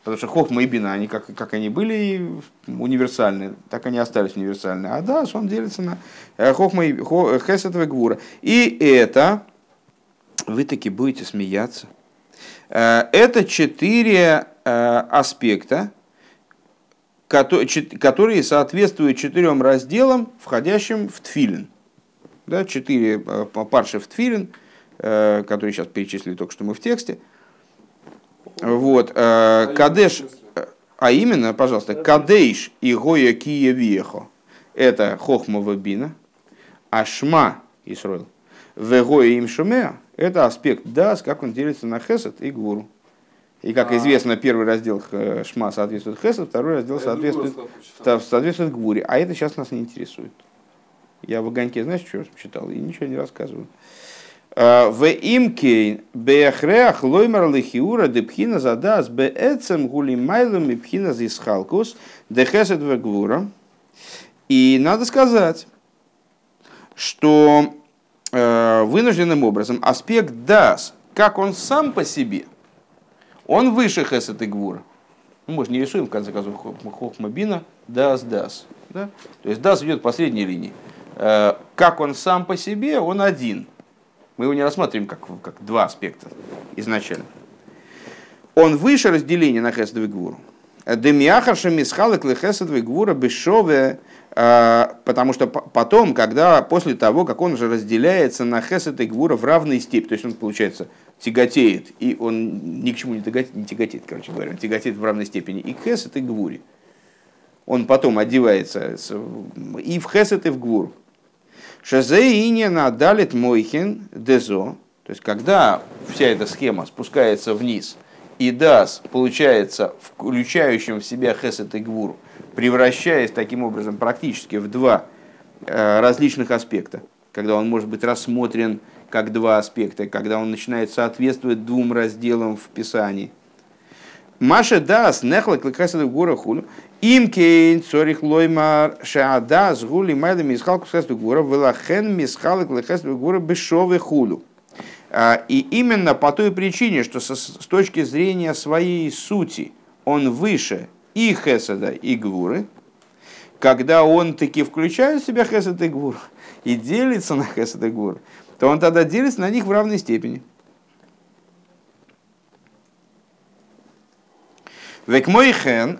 Потому что хохма и бина, они как, как они были универсальны, так они остались универсальны. А да, он делится на э, хохма и хесет и гвура. И это, вы таки будете смеяться, Э, это четыре э, аспекта, которые соответствуют четырем разделам, входящим в тфилин. Да, четыре э, парши в тфилин, которые сейчас перечислили только что мы в тексте. Вот, э, Кадеш, а именно, пожалуйста, Кадеш и Гоя Кия Вехо, это Хохмова Бина, а Шма Исроил, Вегоя им Шумеа, это аспект Дас, как он делится на Хесед и Гуру. И как А. известно, первый раздел э, Шма соответствует Хесед, второй раздел соответствует, соответствует Гуре. А это сейчас нас не интересует. Я в огоньке, знаешь, что читал? И ничего не рассказываю. А, В имке беахреах лоймар лихиура депхина задас беэцем гулимайлум и пхина зисхалкус дехесед вегвура. И надо сказать, что вынужденным образом аспект дас, как он сам по себе, он выше хесед и гвура. Ну, мы же не рисуем, в конце концов, хох- хохма бина, дас, дас. Да? То есть дас идет по средней линии. Э, Как он сам по себе, он один. Мы его не рассматриваем как, как два аспекта изначально. Он выше разделения на хесед и гвуру. Демиахаша мисхалек лехесед и гвура бешове, э, потому что по- потом, когда, после того, как он уже разделяется на хесед и гвура в равной степени, то есть он, получается, тяготеет, и он ни к чему не тяготеет, не тяготеет короче говоря, он тяготеет в равной степени и к хесед, и к гвуре. Он потом одевается и в хесед, и в гвуру. Шазеине надалит мойхин дезо, то есть когда вся эта схема спускается вниз, и дас получается включающим в себя хесед и гвуру, превращаясь таким образом практически в два э, различных аспекта, когда он может быть рассмотрен как два аспекта, когда он начинает соответствовать двум разделам в Писании. Маша дас нехлак лекасады в гора хулю. Им кейн цорих лоймар шаадас гули майда мисхалку хесду гора велахен мисхалок лекасады гора бешовы хулю. А, И именно по той причине, что с точки зрения своей сути он выше и Хеседа, и Гвуры, когда он таки включает в себя Хесед и Гвур и делится на Хесед и Гвур, то он тогда делится на них в равной степени. Век мой хен,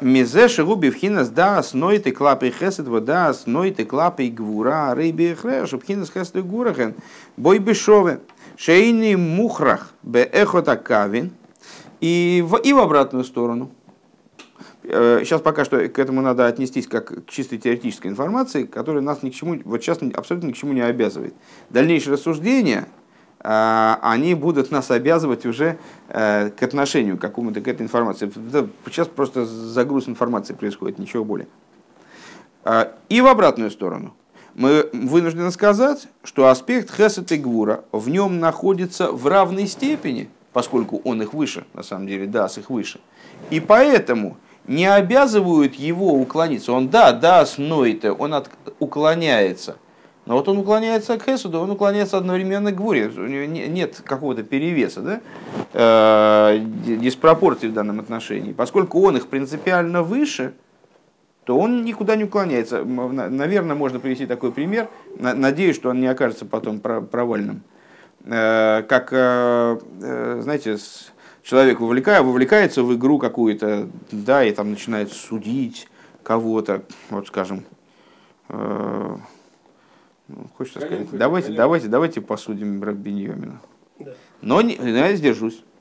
мизе шигу бифхинас даас нойты клапы хесед водаас нойты клапы гвура рейби хре шубхинас хесед гвура хен бой бешове шейни мухрах бе эхота кавин и в, и в обратную сторону. Э, Сейчас пока что к этому надо отнестись как к чистой теоретической информации, которая нас ни к чему, вот сейчас абсолютно ни к чему не обязывает. Дальнейшие рассуждения, а, они будут нас обязывать уже э, к отношению к какому-то к этой информации. Сейчас просто загруз информации происходит, ничего более. И в обратную сторону. Мы вынуждены сказать, что аспект Хесед и Гвура в нем находится в равной степени, поскольку он их выше, на самом деле, дас их выше. И поэтому не обязывают его уклониться. Он, да, да, ноет, он от, уклоняется. Но вот он уклоняется к Хесуду, он уклоняется одновременно к Гвуре. У него не- нет какого-то перевеса, да? Э, ди- диспропорции в данном отношении. Поскольку он их принципиально выше, то он никуда не уклоняется. Наверное, можно привести такой пример. На- Надеюсь, что он не окажется потом про- провальным. Э, Как, э, знаете, с- человек вовлекая, вовлекается в игру какую-то, да, и там начинает судить кого-то, вот скажем, э, ну, хочется сказать, хоть, давайте, конем. давайте, давайте посудим Рабиньомина. Да. Но не, я сдержусь.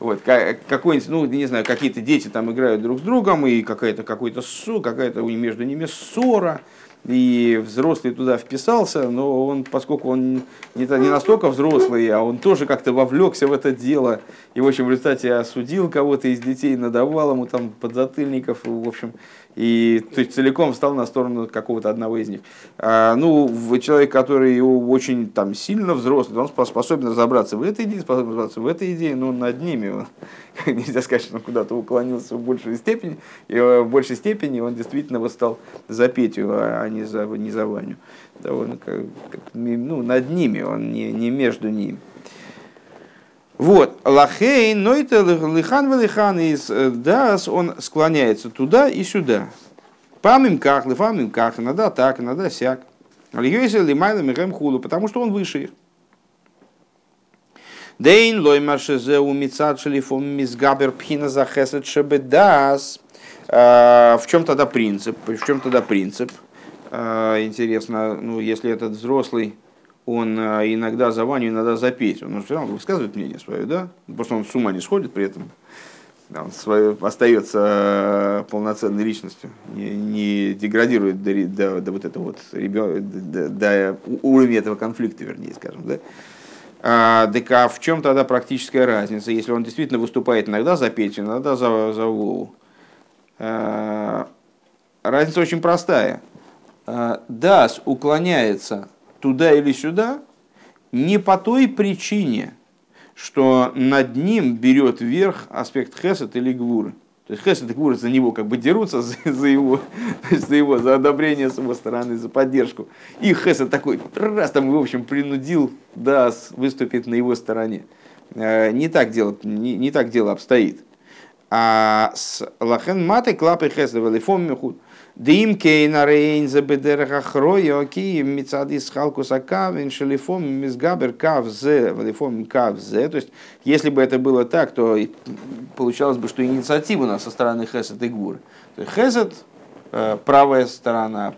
Вот, ка- какой-нибудь, ну, не знаю, какие-то дети там играют друг с другом, и какая-то какой-то ссу, какая-то между ними ссора, и взрослый туда вписался, но он, поскольку он не, не настолько взрослый, а он тоже как-то вовлекся в это дело, и, в общем, в результате осудил кого-то из детей, надавал ему там подзатыльников, в общем, и то есть целиком встал на сторону какого-то одного из них. А, ну, человек, который очень там сильно взрослый, он спос- способен разобраться в этой идее, способен разобраться в этой идее, но над ними он, нельзя сказать, что он куда-то уклонился в большей степени, и э, в большей степени он действительно восстал за Петю, а а не за, не за Ваню. Да, он как- как ну, над ними, он не, не между ними. Вот, лахей, но это лихан велихан из э, дас, он склоняется туда и сюда. Памим как, лифамим как, иногда так, иногда сяк. Льюисе лимайла мирем хулу, потому что он выше их. Дейн лой маршезе у мицад шелифом мизгабер пхина за хесед шебедас. В чем тогда принцип? В чем тогда принцип? Э, Интересно, ну, если этот взрослый, он э, иногда за Ваню, иногда за Петю. Он все равно высказывает мнение свое, да? Просто он с ума не сходит при этом. Да, он свое, остается э, полноценной личностью, не, не деградирует до, до, до вот этого вот ребен, до, до уровня этого конфликта, вернее, скажем, да? А, так а в чем тогда практическая разница, если он действительно выступает иногда за Петю, иногда за, за Вову? А, разница очень простая. А, Дас уклоняется туда или сюда не по той причине, что над ним берет верх аспект хесед или гвуры. То есть хесед и гвуры за него как бы дерутся за, за его, за его, за одобрение с его стороны, за поддержку. И хесед такой, раз там, в общем, принудил Дас выступить на его стороне. Э, не так дело, не, не так дело обстоит. А с лахен маты клапы хесед велифом мехуд. Дим кейна рейнзе бедереха хроя ки мицадис халкус акавин шелифом мизгабер кав зе валифом кав зе. То есть, если бы это было так, то получалось бы, что инициатива у нас со стороны Хесед и есть Хесед, правая сторона,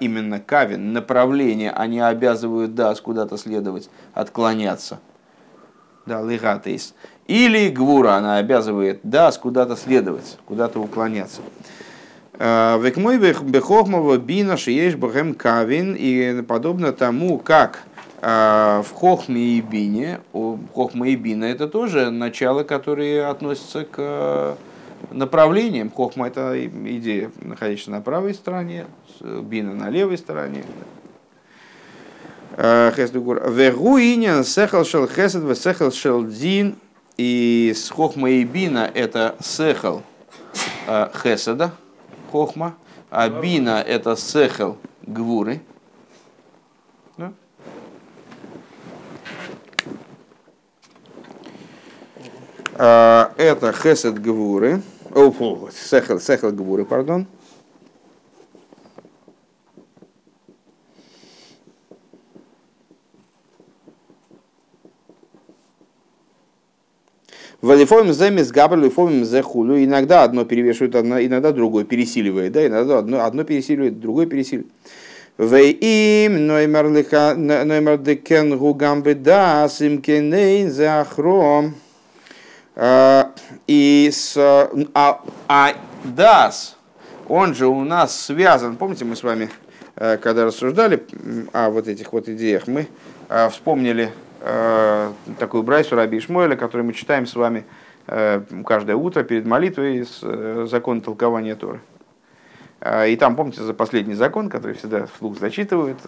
именно Кавин, направление, они обязывают Дас куда-то следовать, отклоняться. Да, лигатейс. Или Гвура, она обязывает Дас куда-то следовать, куда-то уклоняться. Э, Векмой бехохмова бина шиеш бахем кавин и подобно тому, как э, в хохме и бине, хохма и бина это тоже начало, которые относятся к э, направлениям. Хохма это идея, находящаяся на правой стороне, бина на левой стороне. Вегуинен сехал шел хесед, сехал шел дин. И с хохма и бина это сехал хеседа, хохма, а бина это сехел гвуры. Да? А, это хесед гвуры, о, сехел, сехел гвуры, пардон. Валифомим зе мизгабр, лифомим зе хулю. Иногда одно перевешивает, иногда другое пересиливает. Да? Иногда одно, одно пересиливает, другое пересиливает. Вейим ноймер декен гугам бедас им кенейн зе ахром. А, и с, а, а дас, он же у нас связан, помните, мы с вами, э, когда рассуждали о вот этих вот идеях, мы э, вспомнили такую брайсу Раби Ишмоэля, которую мы читаем с вами э, каждое утро перед молитвой из э, закона толкования Торы. И там, помните, за последний закон, который всегда вслух зачитывают,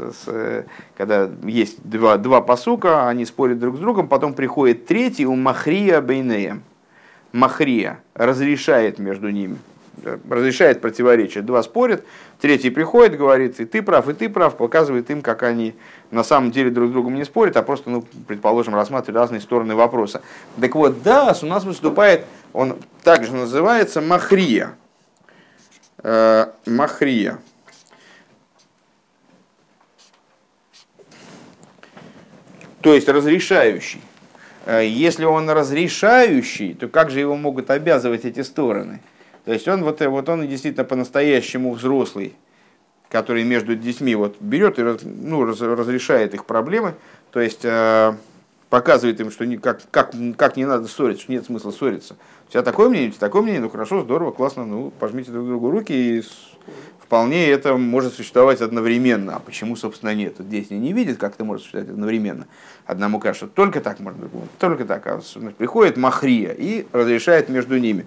когда есть два, два посука, они спорят друг с другом, потом приходит третий у Махрия Бейнея. Махрия разрешает между ними, разрешает противоречие. Два спорят, третий приходит, говорит, и ты прав, и ты прав, показывает им, как они на самом деле друг с другом не спорят, а просто, ну, предположим, рассматривают разные стороны вопроса. Так вот, Дас у нас выступает, он также называется Махрия. Э, махрия. То есть разрешающий. Э, если он разрешающий, то как же его могут обязывать эти стороны? То есть он вот, вот он действительно по-настоящему взрослый, который между детьми вот берет и ну, разрешает их проблемы, то есть э, показывает им, что не, как, как, как не надо ссориться, что нет смысла ссориться. У тебя такое мнение, у тебя такое мнение, ну хорошо, здорово, классно, ну пожмите друг другу руки, и вполне это может существовать одновременно. А почему, собственно, нет? Здесь не видит, как это может существовать одновременно. Одному кажется, только так можно, только так. А приходит Махрия и разрешает между ними.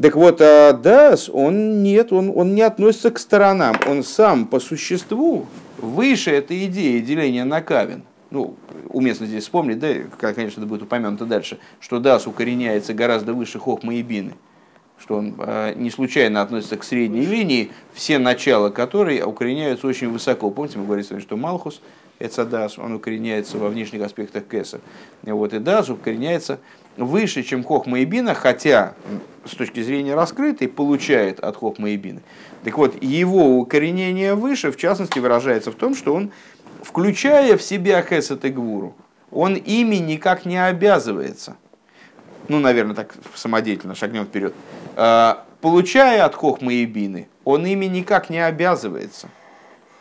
Так вот, а Дас, он нет, он, он не относится к сторонам. Он сам по существу выше этой идеи деления на кавин. Ну, уместно здесь вспомнить, да, конечно, это будет упомянуто дальше, что Дас укореняется гораздо выше Хохма и Бины что он э, не случайно относится к средней линии, все начала которой укореняются очень высоко. Помните, мы говорили, что Малхус, Эцадас, он укореняется во внешних аспектах Кеса. Вот, и Дас укореняется выше, чем Хохма и Бина, хотя с точки зрения раскрытой получает от Хохма и Бины. Так вот, его укоренение выше, в частности, выражается в том, что он, включая в себя Хесет и Гвуру, он ими никак не обязывается. Ну, наверное, так самодеятельно шагнем вперед. А, получая от Хохма и Бины, он ими никак не обязывается.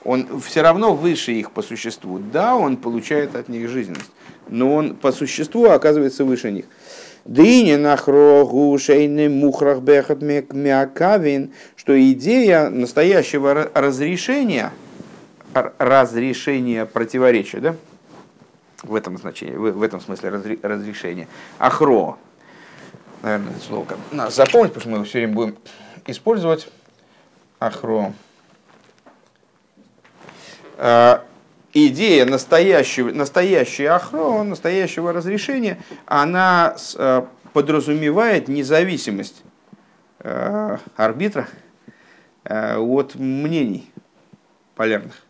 он все равно выше их по существу. Да, он получает от них жизненность, но он по существу оказывается выше них. Дыни нахрогу шейны мухрах бехат мякавин, что идея настоящего разрешения, разрешения противоречия, да, в этом значении, в этом смысле разрешения, ахро, наверное, это слово надо запомнить, потому что мы его все время будем использовать, ахро, а, идея настоящего, настоящей ахро, настоящего разрешения, она э, подразумевает независимость э, арбитра э, от мнений полярных,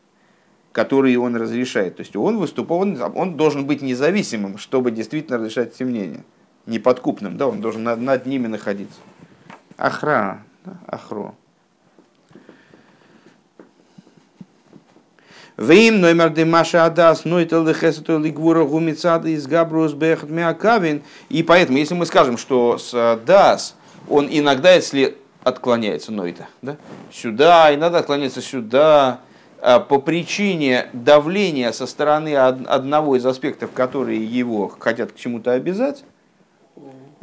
которые он разрешает. То есть он выступал, он, он должен быть независимым, чтобы действительно разрешать все мнения. Неподкупным, да, он должен над, над ними находиться. Ахра, да, ахро. Вим номер Маша Адас, но это лехесету лигвура гумицада из Габрус Бехат Миакавин. И поэтому, если мы скажем, что с Дас, он иногда, если отклоняется, но это, да, сюда, иногда отклоняется сюда, а, по причине давления со стороны одного из аспектов, которые его хотят к чему-то обязать,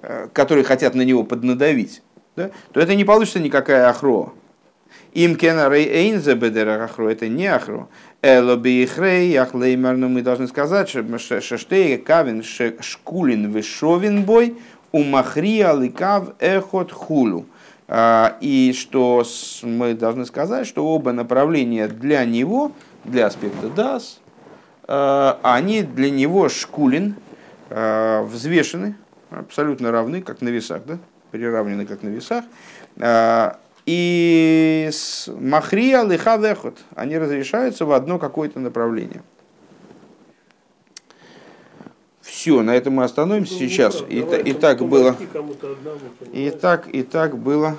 э, которые хотят на него поднадавить, да, то это не получится никакая ахро. Им кена рей эйнзе бедера ахро, это не ахро. Элобиихрей, Ахлеймер, но мы должны сказать, что Шештей, Кавин, Шкулин, Вишовин бой, Умахрия, Ликав, Эхот, Хулу. А, и что мы должны сказать, что оба направления для него, для аспекта Дас, а, они для него Шкулин, а, взвешены, абсолютно равны, как на весах, да? приравнены как на весах. И с Махрия Лихавехот, они разрешаются в одно какое-то направление. Все, на этом мы остановимся ну, сейчас. И, и так было. И так, и так было.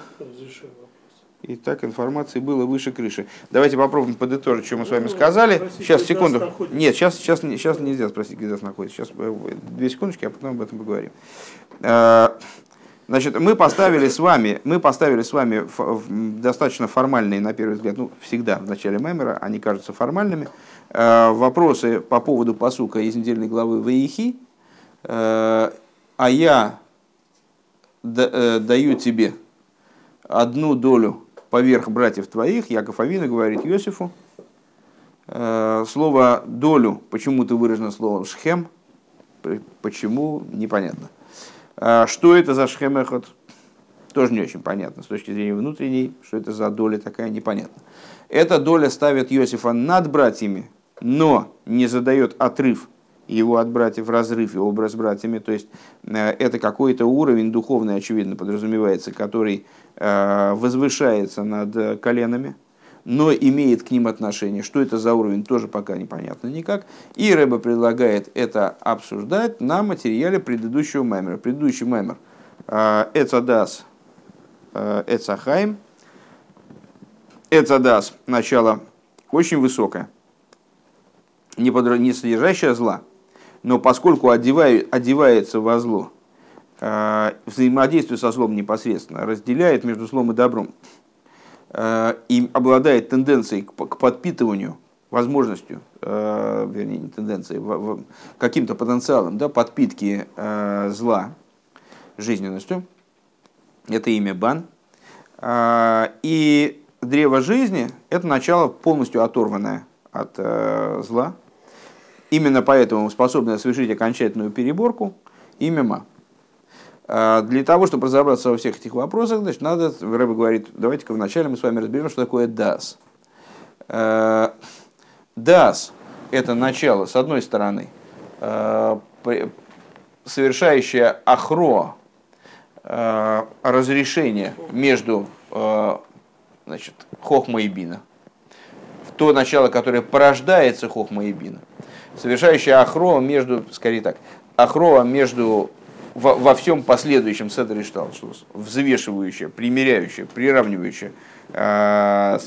И так информации было выше крыши. Давайте попробуем подытожить, что мы с вами ну, сказали. Сейчас, секунду. Нет, сейчас, сейчас, сейчас нельзя спросить, где нас находится. Сейчас э, две секундочки, а потом об этом поговорим. Значит, мы поставили с вами, мы поставили с вами достаточно формальные, на первый взгляд, ну, всегда в начале мемера они кажутся формальными, э, вопросы по поводу посука из недельной главы Ваихи, э, а я э, даю тебе одну долю поверх братьев твоих, Яков Авина говорит Иосифу, слово долю, почему-то выражено словом шхем, почему, непонятно. А что это за шхемехот? Тоже не очень понятно. С точки зрения внутренней, что это за доля такая, непонятно. Эта доля ставит Иосифа над братьями, но не задает отрыв его от братьев, разрыв его образ братьями. То есть э, это какой-то уровень духовный, очевидно, подразумевается, который э, возвышается над коленами, но имеет к ним отношение. Что это за уровень, тоже пока непонятно никак. И Рэба предлагает это обсуждать на материале предыдущего маймера. Предыдущий маймер а, Эцадас а, Эцахайм. Эцадас, начало очень высокое, не, под, не содержащее зла, но поскольку одевает, одевается во зло, а, взаимодействие со злом непосредственно, разделяет между злом и добром, Э, и обладает тенденцией к подпитыванию, возможностью, э, вернее, не тенденцией, каким-то потенциалом да, подпитки э, зла жизненностью. Это имя Бан. И древо жизни – это начало полностью оторванное от зла. Именно поэтому способное совершить окончательную переборку имя Ма. А, для того, чтобы разобраться во всех этих вопросах, значит, надо, Рэбе говорит, давайте-ка вначале мы с вами разберем, что такое дас. А, дас – это начало, с одной стороны, а, совершающее ахро, разрешение между значит, хохма и бина, в то начало, которое порождается хохма и бина, совершающее ахро между, скорее так, ахро между во, во всем последующем Седри Шталшус, взвешивающее, примеряющее, приравнивающее, э,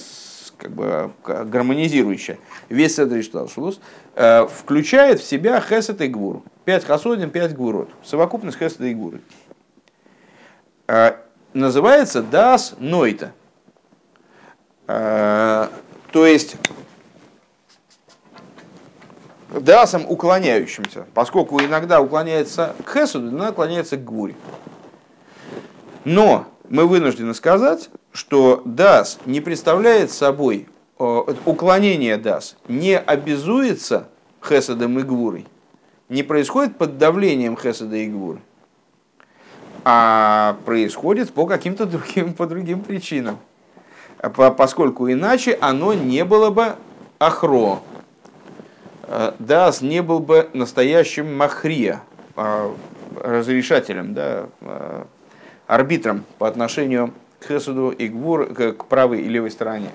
как бы гармонизирующее весь Седри Шталшус, э, включает в себя Хесет и Гвур. Пять хасодин, пять гвурот. Совокупность Хесета и Гвуры. Э, называется Дас Нойта. Э, то есть дасом уклоняющимся, поскольку иногда уклоняется к хесуду, иногда уклоняется к гвуре. Но мы вынуждены сказать, что дас не представляет собой, уклонение дас не обязуется хесадом и гвурой, не происходит под давлением хесада и гвуры, а происходит по каким-то другим, по другим причинам. Поскольку иначе оно не было бы ахро, Э, Дас не был бы настоящим махрия, а, разрешателем, да, а, арбитром по отношению к Хесуду и Гвур, к правой и левой стороне.